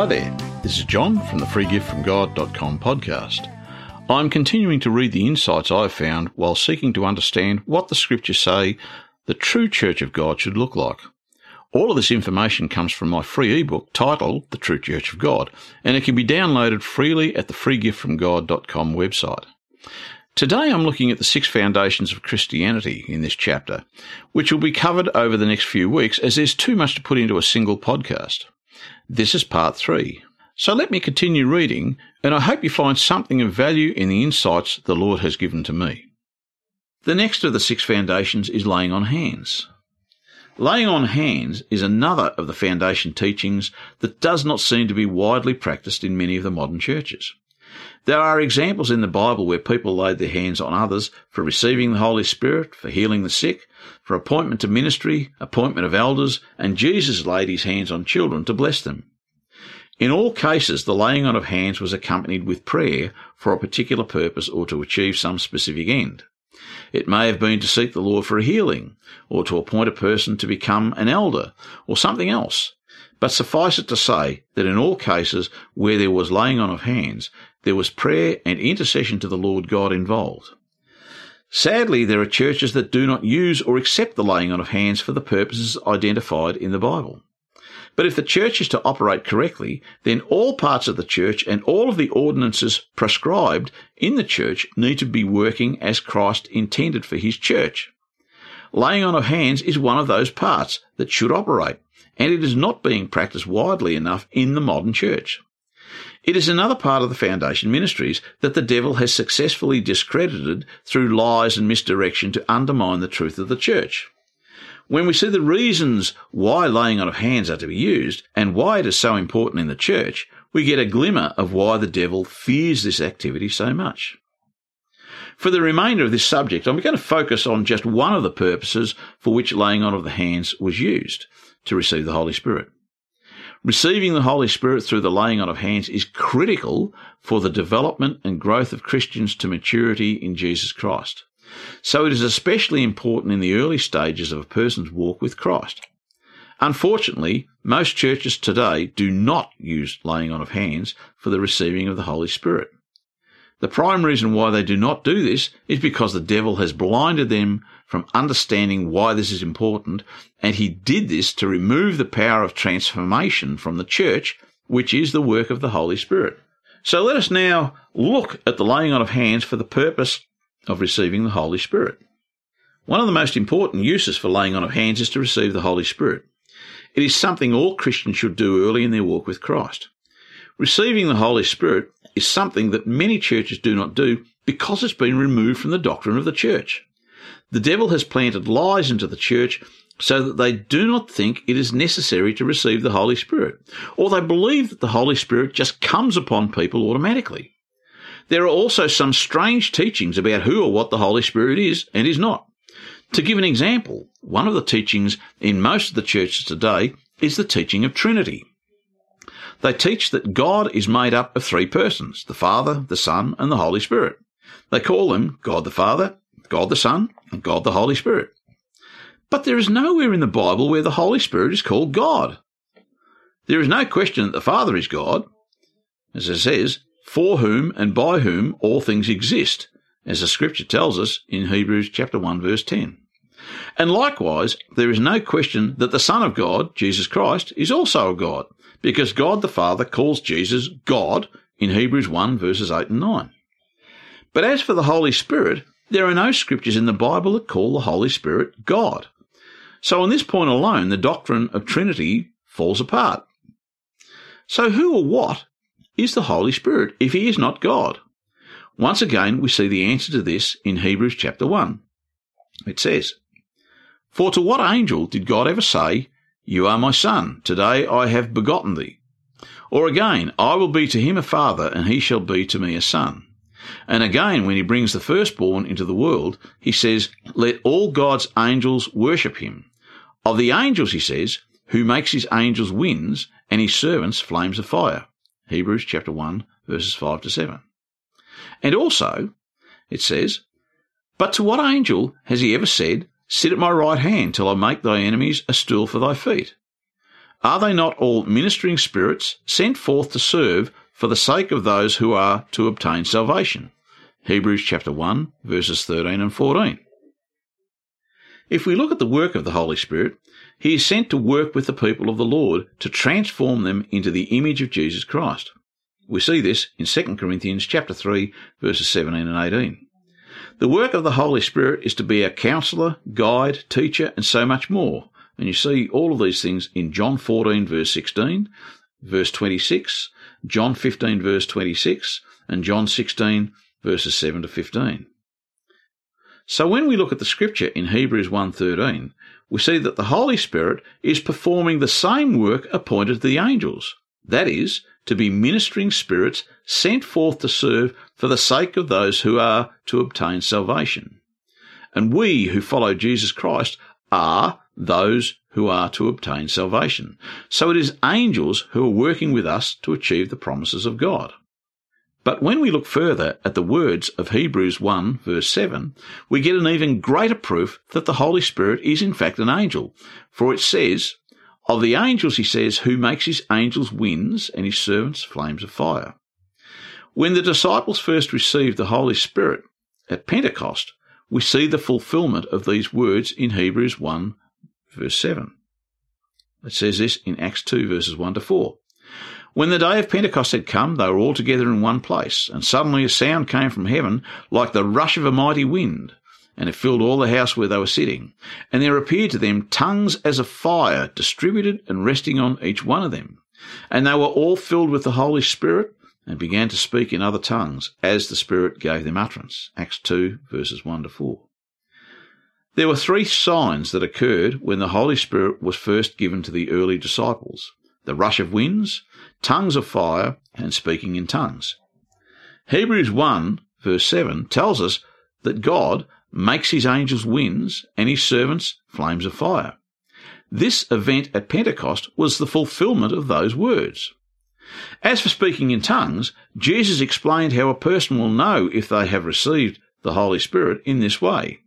Hi there, this is John from the freegiftfromgod.com podcast. I'm continuing to read the insights I've found while seeking to understand what the scriptures say the true Church of God should look like. All of this information comes from my free ebook titled The True Church of God, and it can be downloaded freely at the freegiftfromgod.com website. Today I'm looking at the six foundations of Christianity in this chapter, which will be covered over the next few weeks as there's too much to put into a single podcast. This is part three. So let me continue reading, and I hope you find something of value in the insights the Lord has given to me. The next of the six foundations is laying on hands. Laying on hands is another of the foundation teachings that does not seem to be widely practiced in many of the modern churches. There are examples in the Bible where people laid their hands on others for receiving the Holy Spirit, for healing the sick, for appointment to ministry, appointment of elders, and Jesus laid his hands on children to bless them. In all cases, the laying on of hands was accompanied with prayer for a particular purpose or to achieve some specific end. It may have been to seek the Lord for a healing, or to appoint a person to become an elder, or something else. But suffice it to say that in all cases where there was laying on of hands, there was prayer and intercession to the Lord God involved. Sadly, there are churches that do not use or accept the laying on of hands for the purposes identified in the Bible. But if the church is to operate correctly, then all parts of the church and all of the ordinances prescribed in the church need to be working as Christ intended for his church. Laying on of hands is one of those parts that should operate, and it is not being practiced widely enough in the modern church. It is another part of the Foundation Ministries that the devil has successfully discredited through lies and misdirection to undermine the truth of the church. When we see the reasons why laying on of hands are to be used and why it is so important in the church, we get a glimmer of why the devil fears this activity so much. For the remainder of this subject, I'm going to focus on just one of the purposes for which laying on of the hands was used to receive the Holy Spirit. Receiving the Holy Spirit through the laying on of hands is critical for the development and growth of Christians to maturity in Jesus Christ. So it is especially important in the early stages of a person's walk with Christ. Unfortunately, most churches today do not use laying on of hands for the receiving of the Holy Spirit. The prime reason why they do not do this is because the devil has blinded them from understanding why this is important, and he did this to remove the power of transformation from the church, which is the work of the Holy Spirit. So let us now look at the laying on of hands for the purpose of receiving the Holy Spirit. One of the most important uses for laying on of hands is to receive the Holy Spirit. It is something all Christians should do early in their walk with Christ. Receiving the Holy Spirit is something that many churches do not do because it's been removed from the doctrine of the church. The devil has planted lies into the church so that they do not think it is necessary to receive the Holy Spirit, or they believe that the Holy Spirit just comes upon people automatically. There are also some strange teachings about who or what the Holy Spirit is and is not. To give an example, one of the teachings in most of the churches today is the teaching of Trinity. They teach that God is made up of three persons, the Father, the Son, and the Holy Spirit. They call them God the Father, God the Son, and God the Holy Spirit. But there is nowhere in the Bible where the Holy Spirit is called God. There is no question that the Father is God, as it says, for whom and by whom all things exist, as the scripture tells us in Hebrews chapter 1 verse 10. And likewise, there is no question that the Son of God, Jesus Christ, is also a God, because God the Father calls Jesus God in Hebrews 1 verses 8 and 9. But as for the Holy Spirit, there are no scriptures in the Bible that call the Holy Spirit God. So on this point alone, the doctrine of Trinity falls apart. So who or what is the Holy Spirit if he is not God? Once again, we see the answer to this in Hebrews chapter 1. It says, For to what angel did God ever say, You are my son, today I have begotten thee? Or again, I will be to him a father, and he shall be to me a son. And again, when he brings the firstborn into the world, he says, Let all God's angels worship him. Of the angels, he says, who makes his angels winds and his servants flames of fire. Hebrews chapter 1, verses 5 to 7. And also, it says, But to what angel has he ever said, Sit at my right hand till I make thy enemies a stool for thy feet? Are they not all ministering spirits sent forth to serve for the sake of those who are to obtain salvation? Hebrews chapter 1 verses 13 and 14. If we look at the work of the Holy Spirit, he is sent to work with the people of the Lord to transform them into the image of Jesus Christ. We see this in 2 Corinthians chapter 3 verses 17 and 18. The work of the Holy Spirit is to be a counselor, guide, teacher, and so much more. And you see all of these things in John 14 verse 16, verse 26, John 15 verse 26, and John 16 verses 7 to 15. So when we look at the scripture in Hebrews 1:13, we see that the Holy Spirit is performing the same work appointed to the angels. That is, to be ministering spirits sent forth to serve for the sake of those who are to obtain salvation. And we who follow Jesus Christ are those who are to obtain salvation. So it is angels who are working with us to achieve the promises of God. But when we look further at the words of Hebrews 1 verse 7, we get an even greater proof that the Holy Spirit is in fact an angel. For it says, of the angels, he says, who makes his angels winds and his servants flames of fire. When the disciples first received the Holy Spirit at Pentecost, we see the fulfillment of these words in Hebrews 1 verse 7. It says this in Acts 2 verses 1 to 4. When the day of Pentecost had come, they were all together in one place, and suddenly a sound came from heaven like the rush of a mighty wind, and it filled all the house where they were sitting. And there appeared to them tongues as of fire, distributed and resting on each one of them. And they were all filled with the Holy Spirit, and began to speak in other tongues, as the Spirit gave them utterance. Acts 2, verses 1 to 4. There were three signs that occurred when the Holy Spirit was first given to the early disciples the rush of winds, tongues of fire, and speaking in tongues. Hebrews 1, verse 7 tells us that God makes his angels winds and his servants flames of fire. This event at Pentecost was the fulfillment of those words. As for speaking in tongues, Jesus explained how a person will know if they have received the Holy Spirit in this way.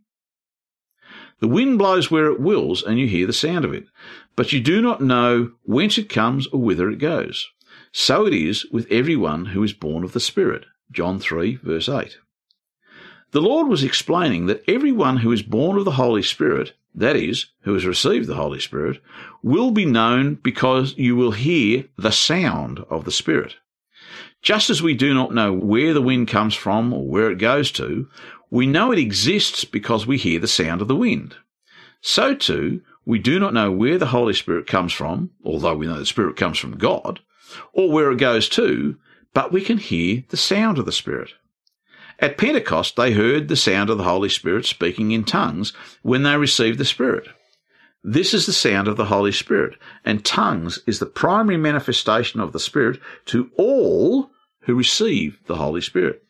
The wind blows where it wills, and you hear the sound of it, but you do not know whence it comes or whither it goes. So it is with everyone who is born of the Spirit. John 3, verse 8. The Lord was explaining that everyone who is born of the Holy Spirit, that is, who has received the Holy Spirit, will be known because you will hear the sound of the Spirit. Just as we do not know where the wind comes from or where it goes to, we know it exists because we hear the sound of the wind. So too, we do not know where the Holy Spirit comes from, although we know the Spirit comes from God, or where it goes to, but we can hear the sound of the Spirit. At Pentecost, they heard the sound of the Holy Spirit speaking in tongues when they received the Spirit. This is the sound of the Holy Spirit, and tongues is the primary manifestation of the Spirit to all who receive the Holy Spirit.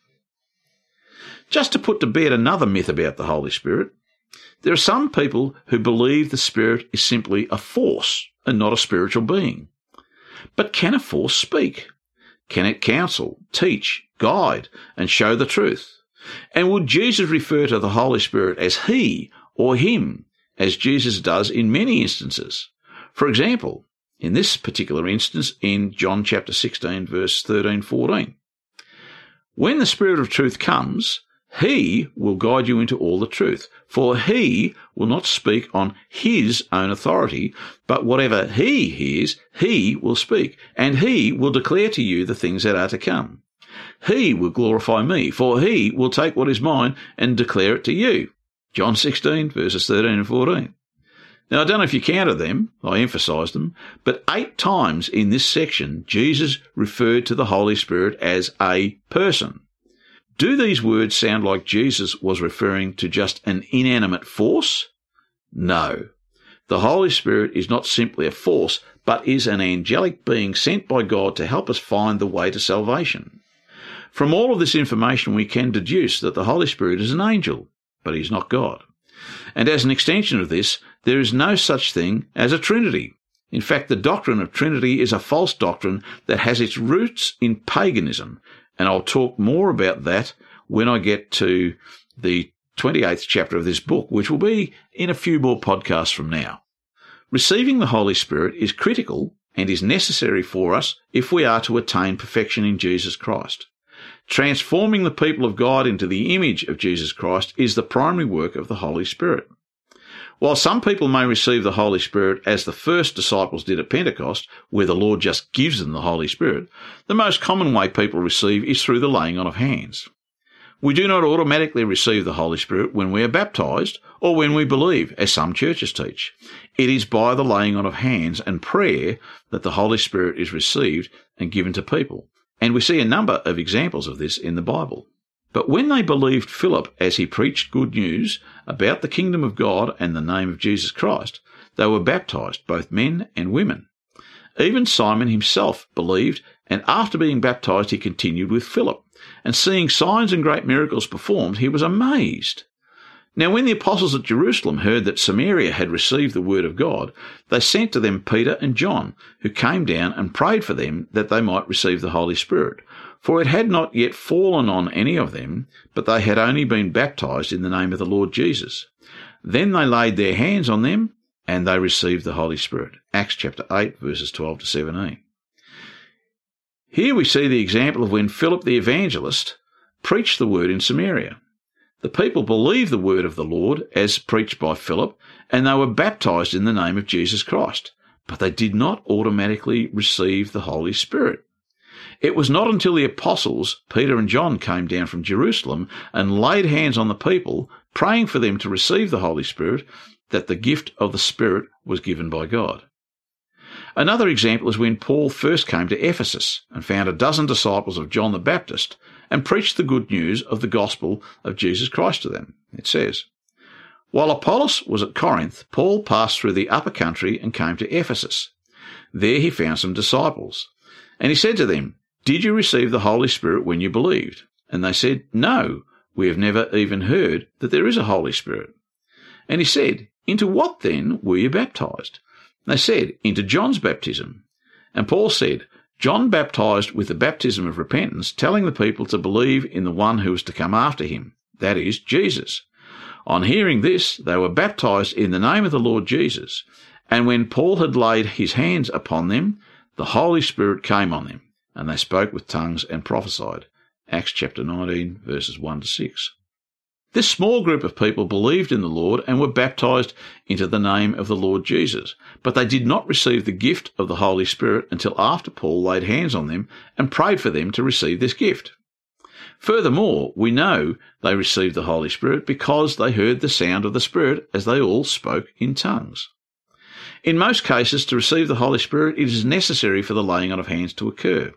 Just to put to bed another myth about the Holy Spirit, there are some people who believe the Spirit is simply a force and not a spiritual being. But can a force speak? Can it counsel, teach, guide, and show the truth? And would Jesus refer to the Holy Spirit as He or Him, as Jesus does in many instances? For example, in this particular instance in John chapter 16 verse 13 14. When the Spirit of truth comes, he will guide you into all the truth, for he will not speak on his own authority, but whatever he hears, he will speak, and he will declare to you the things that are to come. He will glorify me, for he will take what is mine and declare it to you. John 16, verses 13 and 14. Now, I don't know if you counted them, I emphasised them, but eight times in this section, Jesus referred to the Holy Spirit as a person. Do these words sound like Jesus was referring to just an inanimate force? No. The Holy Spirit is not simply a force, but is an angelic being sent by God to help us find the way to salvation. From all of this information, we can deduce that the Holy Spirit is an angel, but he's not God. And as an extension of this, there is no such thing as a Trinity. In fact, the doctrine of Trinity is a false doctrine that has its roots in paganism and I'll talk more about that when I get to the 28th chapter of this book, which will be in a few more podcasts from now. Receiving the Holy Spirit is critical and is necessary for us if we are to attain perfection in Jesus Christ. Transforming the people of God into the image of Jesus Christ is the primary work of the Holy Spirit. While some people may receive the Holy Spirit as the first disciples did at Pentecost, where the Lord just gives them the Holy Spirit, the most common way people receive is through the laying on of hands. We do not automatically receive the Holy Spirit when we are baptized or when we believe, as some churches teach. It is by the laying on of hands and prayer that the Holy Spirit is received and given to people. And we see a number of examples of this in the Bible. But when they believed Philip as he preached good news about the kingdom of God and the name of Jesus Christ, they were baptized, both men and women. Even Simon himself believed, and after being baptized, he continued with Philip. And seeing signs and great miracles performed, he was amazed. Now, when the apostles at Jerusalem heard that Samaria had received the word of God, they sent to them Peter and John, who came down and prayed for them that they might receive the Holy Spirit. For it had not yet fallen on any of them, but they had only been baptized in the name of the Lord Jesus. Then they laid their hands on them, and they received the Holy Spirit. Acts chapter 8, verses 12 to 17. Here we see the example of when Philip the evangelist preached the word in Samaria. The people believed the word of the Lord as preached by Philip, and they were baptized in the name of Jesus Christ, but they did not automatically receive the Holy Spirit. It was not until the apostles, Peter and John, came down from Jerusalem and laid hands on the people, praying for them to receive the Holy Spirit, that the gift of the Spirit was given by God. Another example is when Paul first came to Ephesus and found a dozen disciples of John the Baptist and preached the good news of the gospel of Jesus Christ to them. It says, While Apollos was at Corinth, Paul passed through the upper country and came to Ephesus. There he found some disciples. And he said to them, did you receive the Holy Spirit when you believed? And they said, No, we have never even heard that there is a Holy Spirit. And he said, Into what then were you baptized? And they said, Into John's baptism. And Paul said, John baptized with the baptism of repentance, telling the people to believe in the one who was to come after him, that is, Jesus. On hearing this, they were baptized in the name of the Lord Jesus. And when Paul had laid his hands upon them, the Holy Spirit came on them and they spoke with tongues and prophesied. Acts chapter 19, verses 1 to 6. This small group of people believed in the Lord and were baptized into the name of the Lord Jesus, but they did not receive the gift of the Holy Spirit until after Paul laid hands on them and prayed for them to receive this gift. Furthermore, we know they received the Holy Spirit because they heard the sound of the Spirit as they all spoke in tongues. In most cases, to receive the Holy Spirit, it is necessary for the laying on of hands to occur.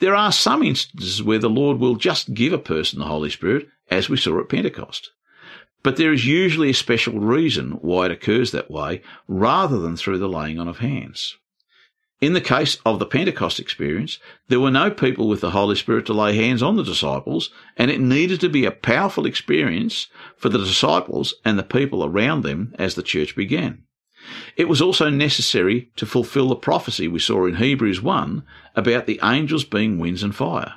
There are some instances where the Lord will just give a person the Holy Spirit, as we saw at Pentecost. But there is usually a special reason why it occurs that way, rather than through the laying on of hands. In the case of the Pentecost experience, there were no people with the Holy Spirit to lay hands on the disciples, and it needed to be a powerful experience for the disciples and the people around them as the church began. It was also necessary to fulfill the prophecy we saw in Hebrews 1 about the angels being winds and fire.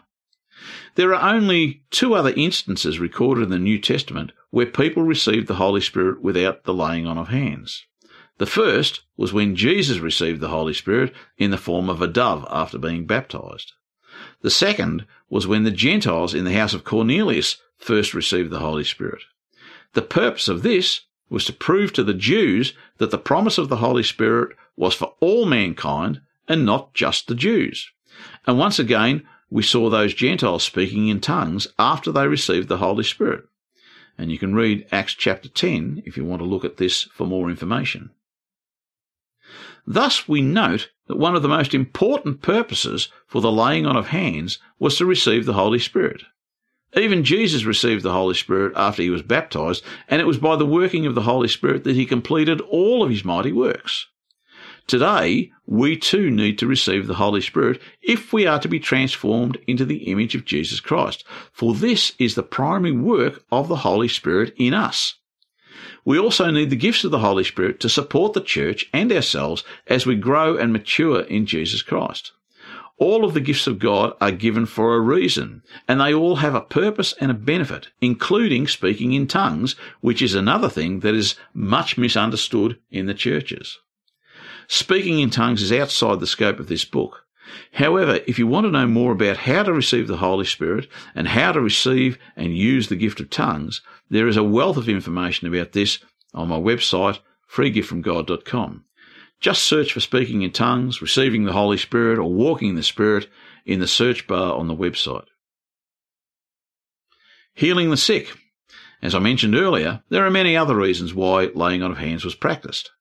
There are only two other instances recorded in the New Testament where people received the Holy Spirit without the laying on of hands. The first was when Jesus received the Holy Spirit in the form of a dove after being baptized. The second was when the Gentiles in the house of Cornelius first received the Holy Spirit. The purpose of this was to prove to the Jews that the promise of the Holy Spirit was for all mankind and not just the Jews. And once again, we saw those Gentiles speaking in tongues after they received the Holy Spirit. And you can read Acts chapter 10 if you want to look at this for more information. Thus, we note that one of the most important purposes for the laying on of hands was to receive the Holy Spirit. Even Jesus received the Holy Spirit after he was baptized, and it was by the working of the Holy Spirit that he completed all of his mighty works. Today, we too need to receive the Holy Spirit if we are to be transformed into the image of Jesus Christ, for this is the primary work of the Holy Spirit in us. We also need the gifts of the Holy Spirit to support the church and ourselves as we grow and mature in Jesus Christ. All of the gifts of God are given for a reason, and they all have a purpose and a benefit, including speaking in tongues, which is another thing that is much misunderstood in the churches. Speaking in tongues is outside the scope of this book. However, if you want to know more about how to receive the Holy Spirit and how to receive and use the gift of tongues, there is a wealth of information about this on my website, freegiftfromgod.com. Just search for speaking in tongues, receiving the Holy Spirit, or walking in the Spirit in the search bar on the website. Healing the sick. As I mentioned earlier, there are many other reasons why laying on of hands was practiced.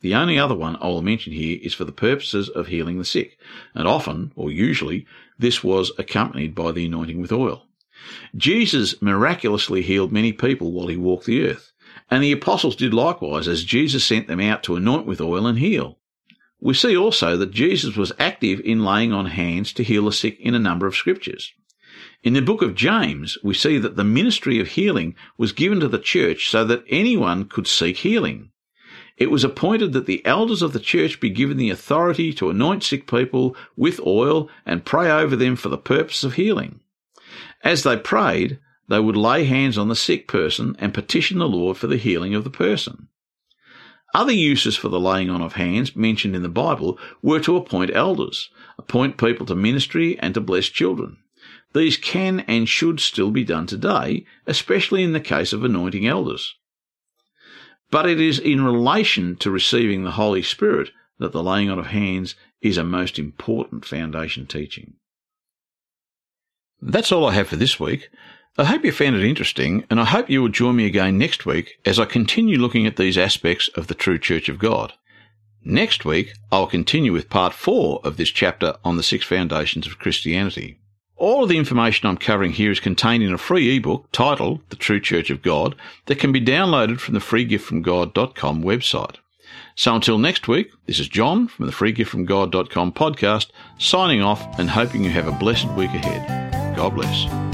The only other one I will mention here is for the purposes of healing the sick, and often, or usually, this was accompanied by the anointing with oil. Jesus miraculously healed many people while he walked the earth, and the apostles did likewise as Jesus sent them out to anoint with oil and heal. We see also that Jesus was active in laying on hands to heal the sick in a number of scriptures. In the book of James, we see that the ministry of healing was given to the church so that anyone could seek healing. It was appointed that the elders of the church be given the authority to anoint sick people with oil and pray over them for the purpose of healing. As they prayed, they would lay hands on the sick person and petition the Lord for the healing of the person. Other uses for the laying on of hands mentioned in the Bible were to appoint elders, appoint people to ministry, and to bless children. These can and should still be done today, especially in the case of anointing elders. But it is in relation to receiving the Holy Spirit that the laying on of hands is a most important foundation teaching. That's all I have for this week. I hope you found it interesting, and I hope you will join me again next week as I continue looking at these aspects of the true Church of God. Next week, I'll continue with part four of this chapter on the six foundations of Christianity. All of the information I'm covering here is contained in a free ebook titled The True Church of God that can be downloaded from the freegiftfromgod.com website. So until next week, this is John from the freegiftfromgod.com podcast signing off and hoping you have a blessed week ahead. God bless.